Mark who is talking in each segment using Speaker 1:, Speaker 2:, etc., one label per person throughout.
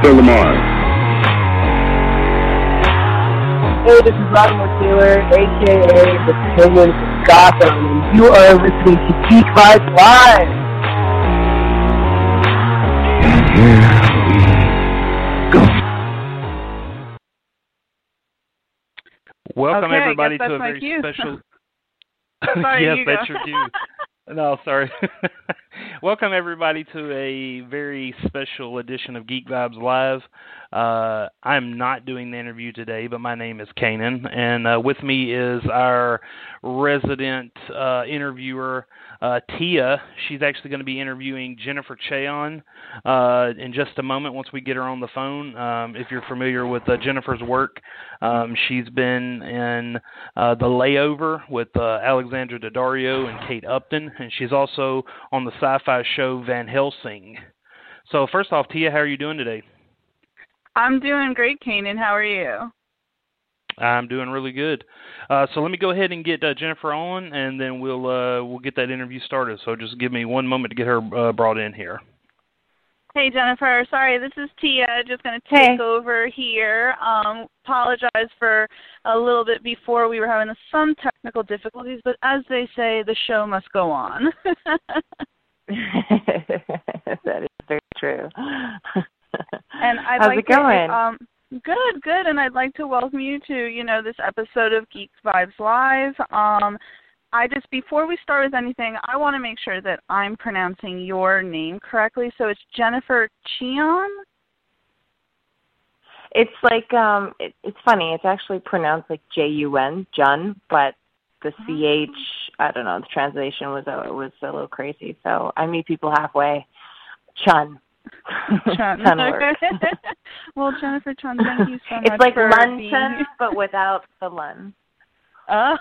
Speaker 1: This
Speaker 2: Lamar.
Speaker 3: Hey, this is Latimer Taylor, aka the Penguin of Gotham, and you are listening to Geek Vibes Live.
Speaker 4: Welcome
Speaker 5: Okay, I
Speaker 4: everybody
Speaker 5: guess
Speaker 4: to a very
Speaker 5: cue.
Speaker 4: special.
Speaker 5: Sorry,
Speaker 4: yes,
Speaker 5: you
Speaker 4: that's your cue. No, sorry. Welcome everybody to a very special edition of Geek Vibes Live. Uh, I'm not doing the interview today, but my name is Kanan, and uh, with me is our resident uh, interviewer, uh, Tia. She's actually going to be interviewing Jennifer Cheon uh, in just a moment once we get her on the phone. Um, if you're familiar with uh, Jennifer's work, um, she's been in The Layover with Alexandra Daddario and Kate Upton, and she's also on the sci-fi show Van Helsing. So first off, Tia, how are you doing today?
Speaker 5: I'm doing great, Kanan. How are you?
Speaker 4: I'm doing really good. Uh, so let me go ahead and get uh, Jennifer on, and then we'll uh, we'll get that interview started. So just give me one moment to get her uh, brought in here.
Speaker 5: Hey, Jennifer. Sorry, this is Tia. Just going to take over here. Um, apologize for a little bit before. We were having some technical difficulties, but as they say, the show must go on.
Speaker 6: that is very true.
Speaker 5: and I'd
Speaker 6: How's
Speaker 5: like
Speaker 6: it going?
Speaker 5: To, um, good, good. And I'd like to welcome you to you know this episode of Geeks Vibes Live. Um, I just before we start with anything, I want to make sure that I'm pronouncing your name correctly. So it's Jennifer Cheon.
Speaker 6: It's like um it, it's funny, it's actually pronounced like J U N, Jun, but the ch I don't know, the translation was a was a little crazy. So I meet people halfway. Chun.
Speaker 5: Chun.
Speaker 6: Chun
Speaker 5: well, Jennifer Chun, thank you so much.
Speaker 6: it's like
Speaker 5: for
Speaker 6: Luncheon
Speaker 5: being-
Speaker 6: but without the Lun.
Speaker 5: Oh.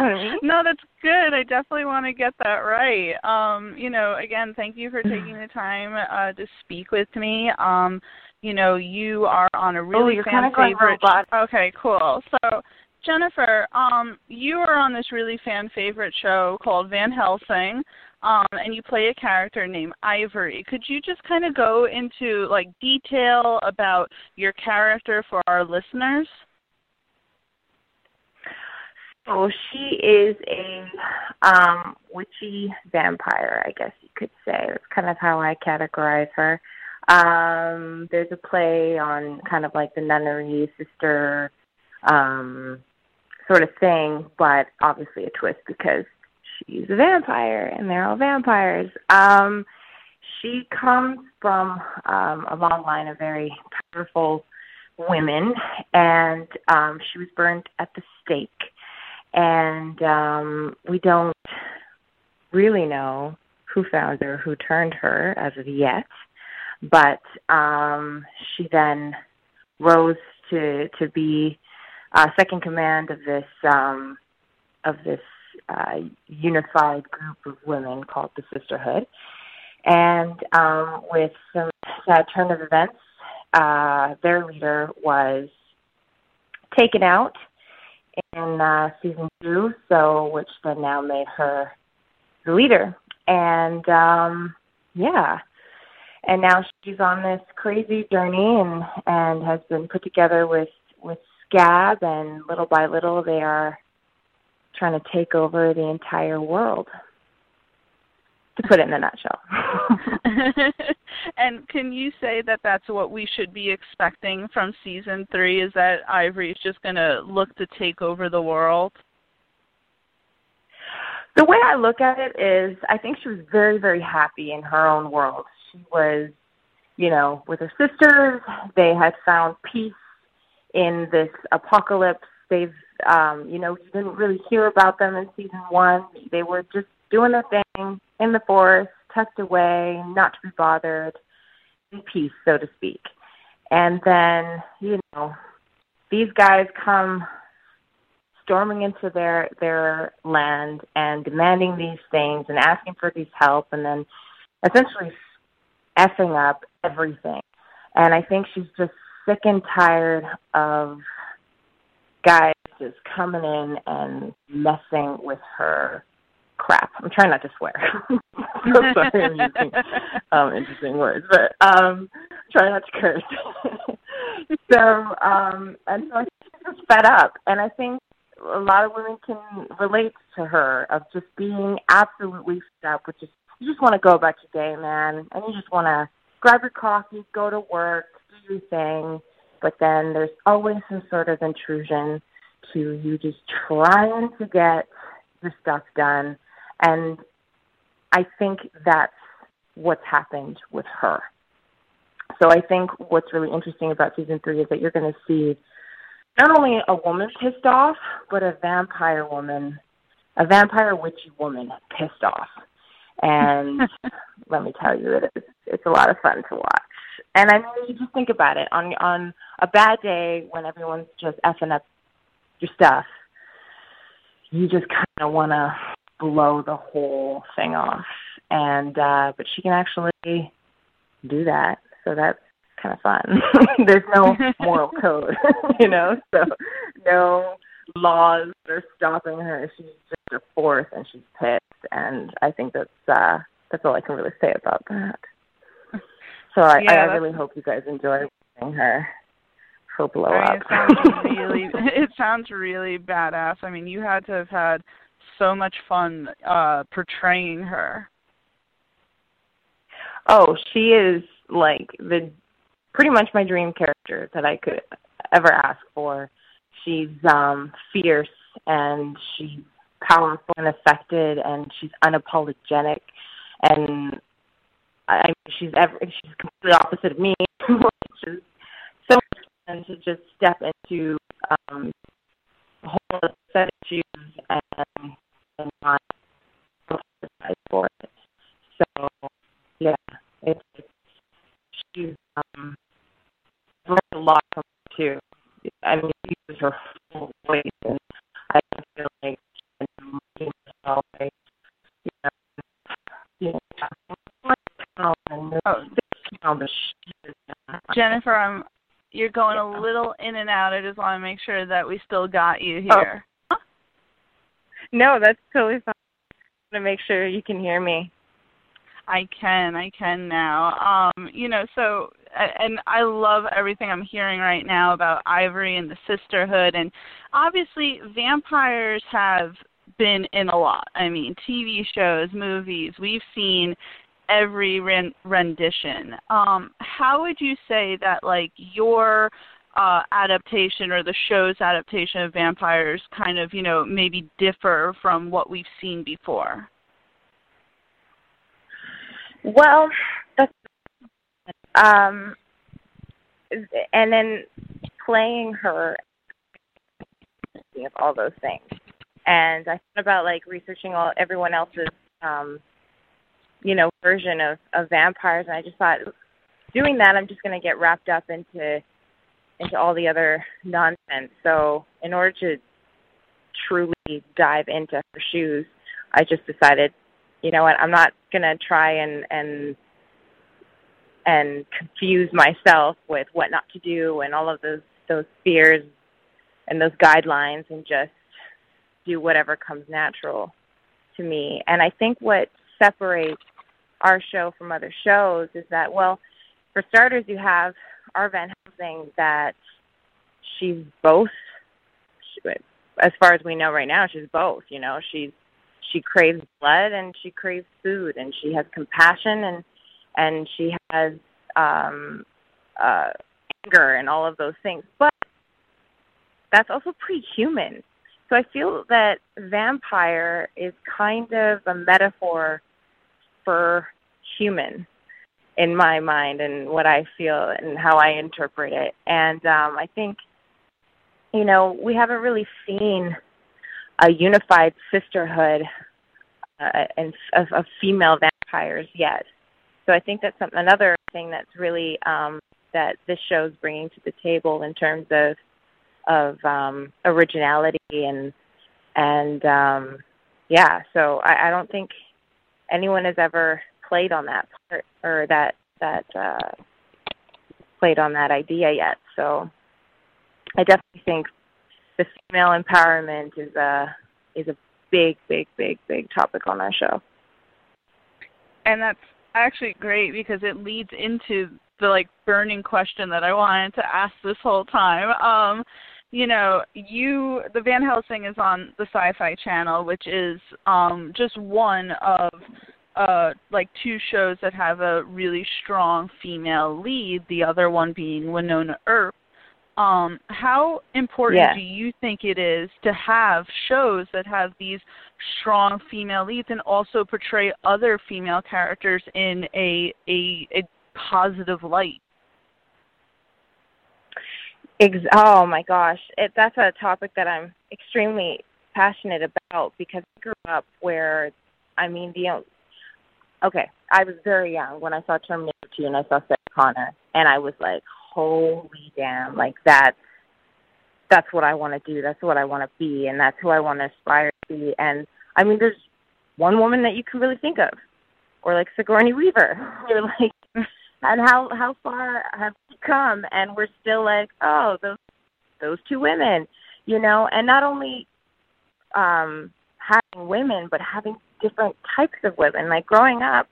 Speaker 6: I mean?
Speaker 5: no, that's good. I definitely want to get that right. Um, you know, again, thank you for taking the time uh, to speak with me. Um, you know, you are on a really
Speaker 6: oh,
Speaker 5: fan favorite. Okay, cool. So, Jennifer, um, you are on this really fan favorite show called Van Helsing. Um, and you play a character named Ivory. Could you just kind of go into like detail about your character for our listeners?
Speaker 6: So she is a um witchy vampire, I guess you could say. That's kind of how I categorize her. Um there's a play on kind of like the nunnery sister um sort of thing, but obviously a twist because she's a vampire and they're all vampires. Um she comes from um a long line of very powerful women and um she was burned at the stake and um, we don't really know who found her, who turned her as of yet. But um, she then rose to to be uh, second command of this um, of this uh, unified group of women called the Sisterhood. And um, with some sad turn of events, uh, their leader was taken out in uh, season two, so which then now made her the leader. And um, yeah, and now she's on this crazy journey and and has been put together with with Scab, and little by little they are trying to take over the entire world. To put it in a nutshell.
Speaker 5: and can you say that that's what we should be expecting from season three? Is that Ivory is just going to look to take over the world?
Speaker 6: The way I look at it is, I think she was very, very happy in her own world. She was, you know, with her sisters. They had found peace in this apocalypse. They've, um, you know, you didn't really hear about them in season one. They were just doing their thing in the forest, tucked away, not to be bothered, in peace, so to speak. And then, you know, these guys come storming into their their land and demanding these things and asking for these help and then essentially effing up everything. And I think she's just sick and tired of guys just coming in and messing with her crap. I'm trying not to swear. so sorry using um, interesting words, but um, try not to curse. so, um, and so I think she's just fed up, and I think a lot of women can relate to her of just being absolutely fed up with just you just want to go about your day, man, and you just want to grab your coffee, go to work, do your thing, but then there's always some sort of intrusion to you just trying to get your stuff done and I think that's what's happened with her. So I think what's really interesting about season three is that you're going to see not only a woman pissed off, but a vampire woman, a vampire witchy woman pissed off. And let me tell you, it is, it's a lot of fun to watch. And I mean, you just think about it on on a bad day when everyone's just effing up your stuff. You just kind of want to blow the whole thing off. And uh but she can actually do that. So that's kind of fun. There's no moral code, you know, so no laws that are stopping her. She's just a force and she's pissed and I think that's uh that's all I can really say about that. So I,
Speaker 5: yeah,
Speaker 6: I really hope you guys enjoy watching her her blow
Speaker 5: I
Speaker 6: up.
Speaker 5: mean, it sounds really it sounds really badass. I mean, you had to have had so much fun uh portraying her.
Speaker 6: Oh, she is like the pretty much my dream character that I could ever ask for. She's um fierce and she's powerful and affected and she's unapologetic and I she's ever she's completely opposite of me, which is so much fun to just step into um a whole set of shoes and and not apologize for it. So yeah, it's, it's she's um learned a lot from her too. I mean, she uses her full voice, and I feel like I'm looking myself, I, you know, you know,
Speaker 5: oh. Jennifer, I'm you're going a little in and out. I just want to make sure that we still got you here.
Speaker 6: Oh. No, that's totally fine. I want To make sure you can hear me.
Speaker 5: I can, I can now. Um, you know, so and I love everything I'm hearing right now about Ivory and the sisterhood and obviously vampires have been in a lot. I mean, TV shows, movies, we've seen every rendition. Um, how would you say that like your uh, adaptation or the show's adaptation of vampires kind of, you know, maybe differ from what we've seen before?
Speaker 6: Well, that's, um, and then playing her of all those things. And I thought about like researching all everyone else's, um, you know, version of of vampires, and I just thought doing that, I'm just going to get wrapped up into into all the other nonsense. So in order to truly dive into her shoes, I just decided, you know what, I'm not gonna try and and and confuse myself with what not to do and all of those those fears and those guidelines and just do whatever comes natural to me. And I think what separates our show from other shows is that well, for starters, you have our Van Helsing that she's both. She, as far as we know right now, she's both. You know, she's she craves blood and she craves food, and she has compassion and and she has um, uh, anger and all of those things. But that's also pretty human. So I feel that vampire is kind of a metaphor for human in my mind and what I feel and how I interpret it. And um, I think, you know, we haven't really seen a unified sisterhood uh, and of, of female vampires yet. So I think that's some, another thing that's really um, that this show is bringing to the table in terms of of um, originality and and um, yeah. So I, I don't think anyone has ever played on that part or that that uh, played on that idea yet. So I definitely think the female empowerment is a is a big, big, big, big topic on our show.
Speaker 5: And that's actually great because it leads into the like burning question that I wanted to ask this whole time. Um, you know, you the Van Helsing is on the Sci-Fi Channel, which is um, just one of uh, like two shows that have a really strong female lead. The other one being Wynonna Earp. Um, how important
Speaker 6: yeah.
Speaker 5: do you think it is to have shows that have these strong female leads and also portray other female characters in a a, a positive light?
Speaker 6: Ex- oh my gosh, it, that's a topic that I'm extremely passionate about because I grew up where, I mean, the okay, I was very young when I saw Terminator 2 and I saw Sarah Connor, and I was like, holy damn, like that. That's what I want to do. That's what I want to be, and that's who I want to aspire to be. And I mean, there's one woman that you can really think of, or like Sigourney Weaver, or like, and how how far have we come, and we're still like, oh, those those two women, you know, and not only um having women, but having different types of women. Like growing up,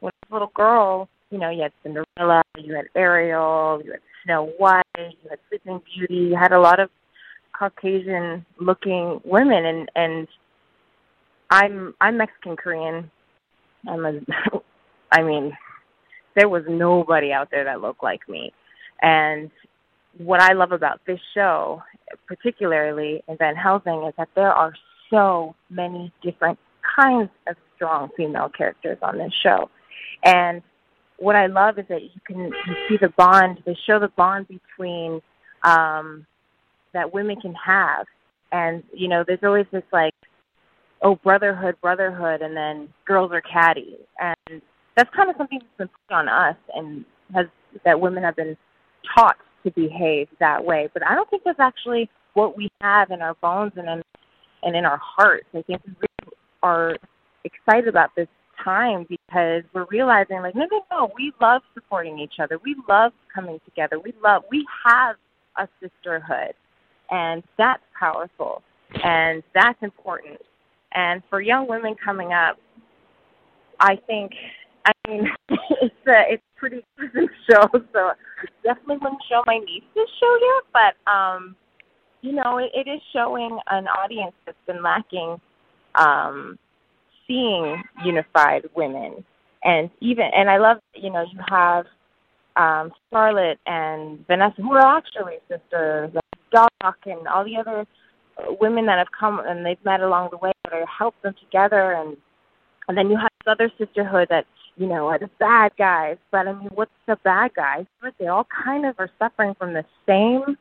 Speaker 6: when I was a little girl, you know, you had Cinderella, you had Ariel, you had Snow White, you had Sleeping Beauty, you had a lot of Caucasian looking women and and I'm I'm Mexican Korean. I'm a I mean, there was nobody out there that looked like me. And what I love about this show, particularly in Van Helsing, is that there are so many different kinds of strong female characters on this show. And what I love is that you can you see the bond. They show the bond between um, that women can have, and you know, there's always this like, oh, brotherhood, brotherhood, and then girls are catty, and that's kind of something that's been put on us, and has that women have been taught to behave that way. But I don't think that's actually what we have in our bones and in and in our hearts. I think we really are excited about this time because we're realizing like no no no we love supporting each other. We love coming together. We love we have a sisterhood. And that's powerful. And that's important. And for young women coming up i think i mean it's a it's a pretty recent show so definitely wouldn't show my niece this show yet but um you know it, it is showing an audience that's been lacking um seeing unified women. And even and I love you know you have um Scarlett and Vanessa who are actually sisters and Doc and all the other women that have come and they've met along the way that have helped them together. And and then you have this other sisterhood that you know are the bad guys but I mean what's the bad guys but they all kind of are suffering from the same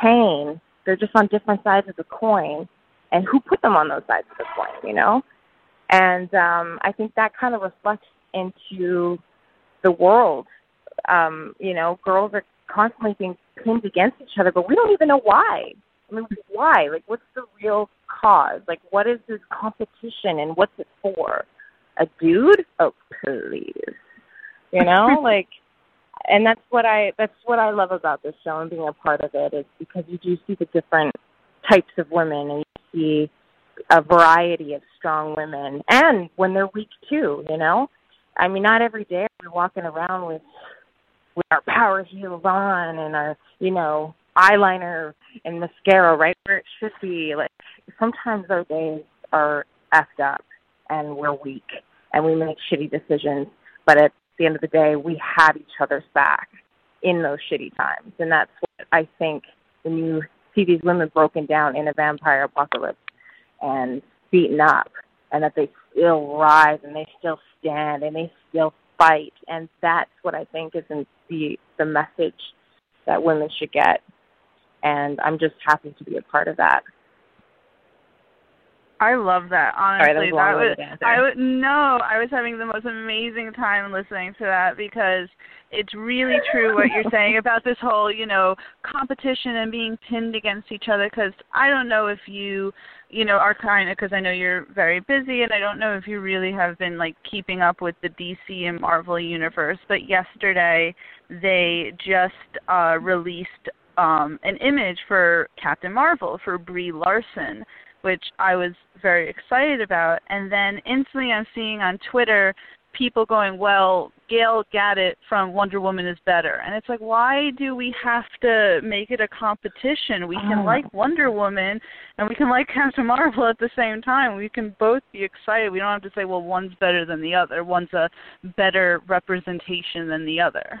Speaker 6: pain they're just on different sides of the coin and who put them on those sides of the coin you know and um, I think that kind of reflects into the world. Um, you know, girls are constantly being pinned against each other, but we don't even know why. I mean, why? Like, what's the real cause? Like, what is this competition and what's it for? A dude? Oh, please. You know, like, and that's what I that's what I love about this show and being a part of it is because you do see the different types of women and you see a variety of strong women and when they're weak too, you know? I mean, not every day we're walking around with with our power heels on and our, you know, eyeliner and mascara right where it should be. Like sometimes our days are effed up and we're weak and we make shitty decisions. But at the end of the day, we have each other's back in those shitty times, and that's what I think when you see these women broken down in a vampire apocalypse and beaten up, and that they still rise and they still stand and they still fight, and that's what I think is in the the message that women should get. And I'm just happy to be a part of that.
Speaker 5: I love that. Honestly,
Speaker 6: Sorry, that was,
Speaker 5: that was I would no, I was having the most amazing time listening to that because it's really true what you're saying about this whole, you know, competition and being pinned against each other cuz I don't know if you, you know, are kind of cuz I know you're very busy and I don't know if you really have been like keeping up with the DC and Marvel universe, but yesterday they just uh released um an image for Captain Marvel for Brie Larson which I was very excited about. And then instantly I'm seeing on Twitter people going, well, Gail Gadot from Wonder Woman is better. And it's like, why do we have to make it a competition? We can oh. like Wonder Woman and we can like Captain Marvel at the same time. We can both be excited. We don't have to say, well, one's better than the other. One's a better representation than the other.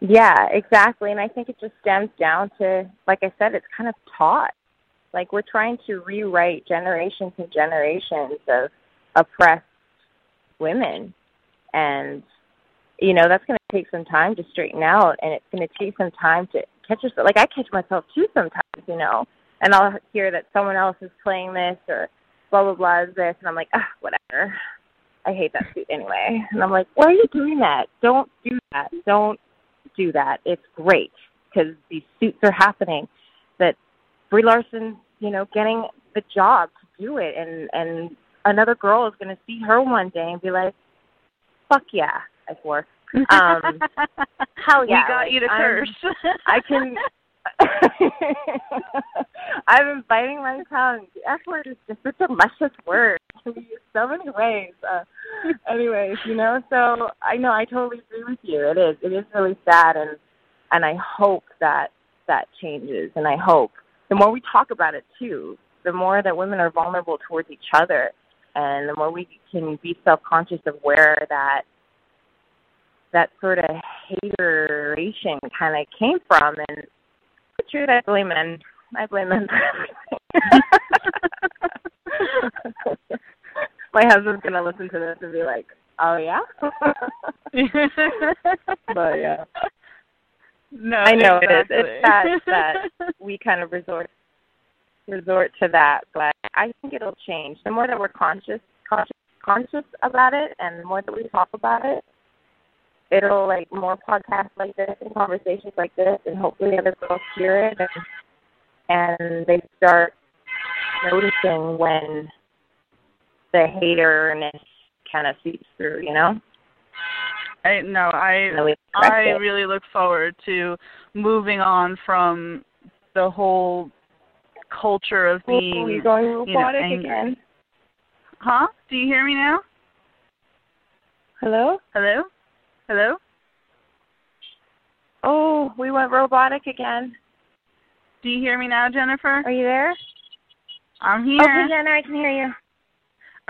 Speaker 6: Yeah, exactly. And I think it just stems down to, like I said, it's kind of taught like we're trying to rewrite generations and generations of oppressed women, and you know that's going to take some time to straighten out, and it's going to take some time to catch yourself. Like I catch myself too sometimes, you know, and I'll hear that someone else is playing this or blah blah blah is this, and I'm like, ah, whatever. I hate that suit anyway, and I'm like, why are you doing that? Don't do that. Don't do that. It's great because these suits are happening. That Brie Larson, you know, getting the job to do it, and and another girl is going to see her one day and be like, "Fuck yeah, I swore." Um, hell yeah!
Speaker 5: We got
Speaker 6: like,
Speaker 5: you to
Speaker 6: I'm,
Speaker 5: curse.
Speaker 6: I can. I've been biting my tongue. The F word is just such a luscious word. It can be used so many ways. Uh, anyways, you know, so I know I totally agree with you. It is. It is really sad, and and I hope that that changes, and I hope the more we talk about it too, the more that women are vulnerable towards each other, and the more we can be self-conscious of where that that sort of hateration kind of came from. And the truth, I blame men. I blame men for. My husband's gonna listen to this and be like, "Oh yeah," but yeah.
Speaker 5: No,
Speaker 6: I know
Speaker 5: exactly.
Speaker 6: it is. It's sad that we kind of resort resort to that, but I think it'll change. The more that we're conscious conscious conscious about it and the more that we talk about it, it'll like more podcasts like this and conversations like this and hopefully other girls hear it and and they start noticing when the haterness kind of seeps through, you know?
Speaker 5: I no, I I really look forward to moving on from the whole culture of being
Speaker 6: oh, you're going robotic
Speaker 5: you know,
Speaker 6: again.
Speaker 5: Huh? Do you hear me now?
Speaker 6: Hello?
Speaker 5: Hello? Hello?
Speaker 6: Oh, we went robotic again.
Speaker 5: Do you hear me now, Jennifer?
Speaker 6: Are you there?
Speaker 5: I'm here.
Speaker 6: Okay, Jenna, I can hear you.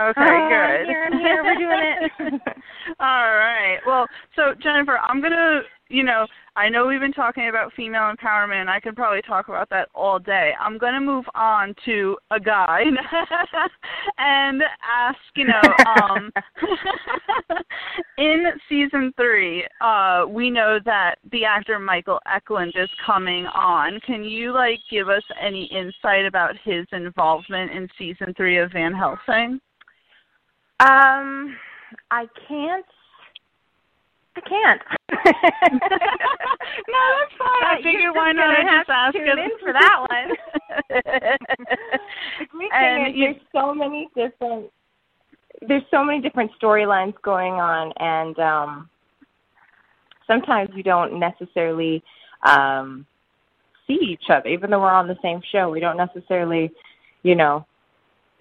Speaker 5: Okay,
Speaker 6: oh,
Speaker 5: good.
Speaker 6: I'm here, I'm here. We're doing it.
Speaker 5: All right. Well, so Jennifer, I'm gonna, you know, I know we've been talking about female empowerment. I could probably talk about that all day. I'm gonna move on to a guy and ask, you know, um, in season three, uh, we know that the actor Michael Eklund is coming on. Can you like give us any insight about his involvement in season three of Van Helsing?
Speaker 6: Um, I can't. I can't.
Speaker 5: no, that's fine. I figured why not I just ask
Speaker 6: tune in for that one. the great
Speaker 5: And
Speaker 6: thing is
Speaker 5: you-
Speaker 6: there's so many different there's so many different storylines going on and um sometimes we don't necessarily um see each other even though we're on the same show we don't necessarily you know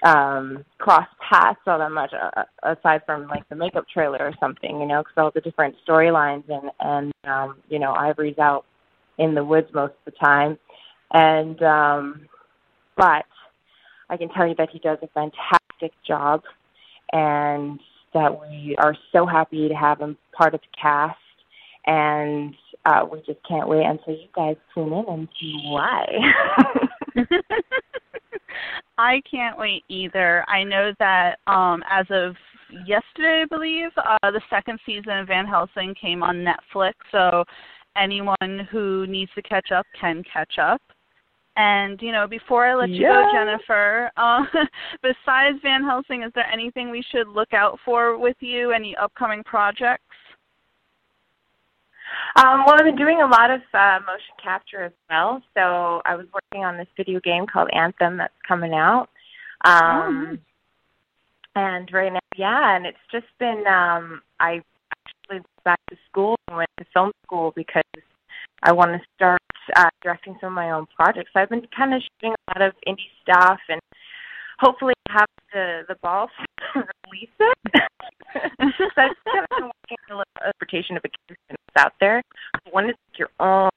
Speaker 6: um cross paths all that much uh, aside from like the makeup trailer or something you know because all the different storylines and and um you know ivory's out in the woods most of the time. And um but i can tell you that he does a fantastic job and that we are so happy to have him part of the cast. And uh we just can't wait until you guys tune in and see why
Speaker 5: I can't wait either. I know that um as of yesterday, I believe, uh the second season of Van Helsing came on Netflix, so anyone who needs to catch up can catch up. And you know, before I let you
Speaker 6: yeah.
Speaker 5: go, Jennifer, uh, besides Van Helsing, is there anything we should look out for with you? Any upcoming projects?
Speaker 6: Um, well, I've been doing a lot of uh, motion capture as well. So I was working on this video game called Anthem that's coming out. Um,
Speaker 5: oh.
Speaker 6: And right now, yeah, and it's just been. Um, I actually went back to school and went to film school because I want to start uh, directing some of my own projects. So I've been kind of shooting a lot of indie stuff and hopefully have the the balls to release so I've kind of been working on a interpretation of a character that's out there. One is your own.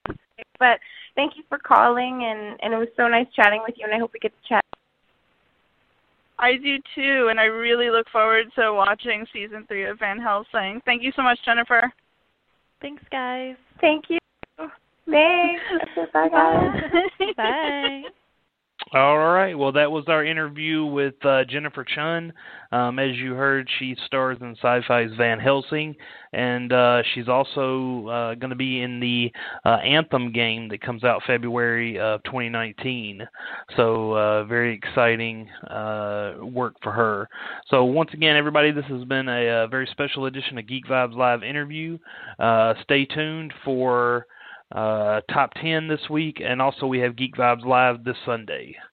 Speaker 6: But thank you for calling, and and it was so nice chatting with you, and I hope we get to chat.
Speaker 5: I do too, and I really look forward to watching season three of Van Helsing. Thank you so much, Jennifer.
Speaker 2: Thanks, guys.
Speaker 6: Thank you. Thanks. Bye, guys.
Speaker 2: Bye.
Speaker 4: All right. Well, that was our interview with uh, Jennifer Chun. Um, as you heard, she stars in Sci-Fi's Van Helsing, and uh, she's also uh, going to be in the uh, Anthem game that comes out February of 2019. So, uh, very exciting uh, work for her. So, once again, everybody, this has been a, a very special edition of Geek Vibes Live interview. stay tuned for uh, top 10 this week, and also we have Geek Vibes Live this Sunday.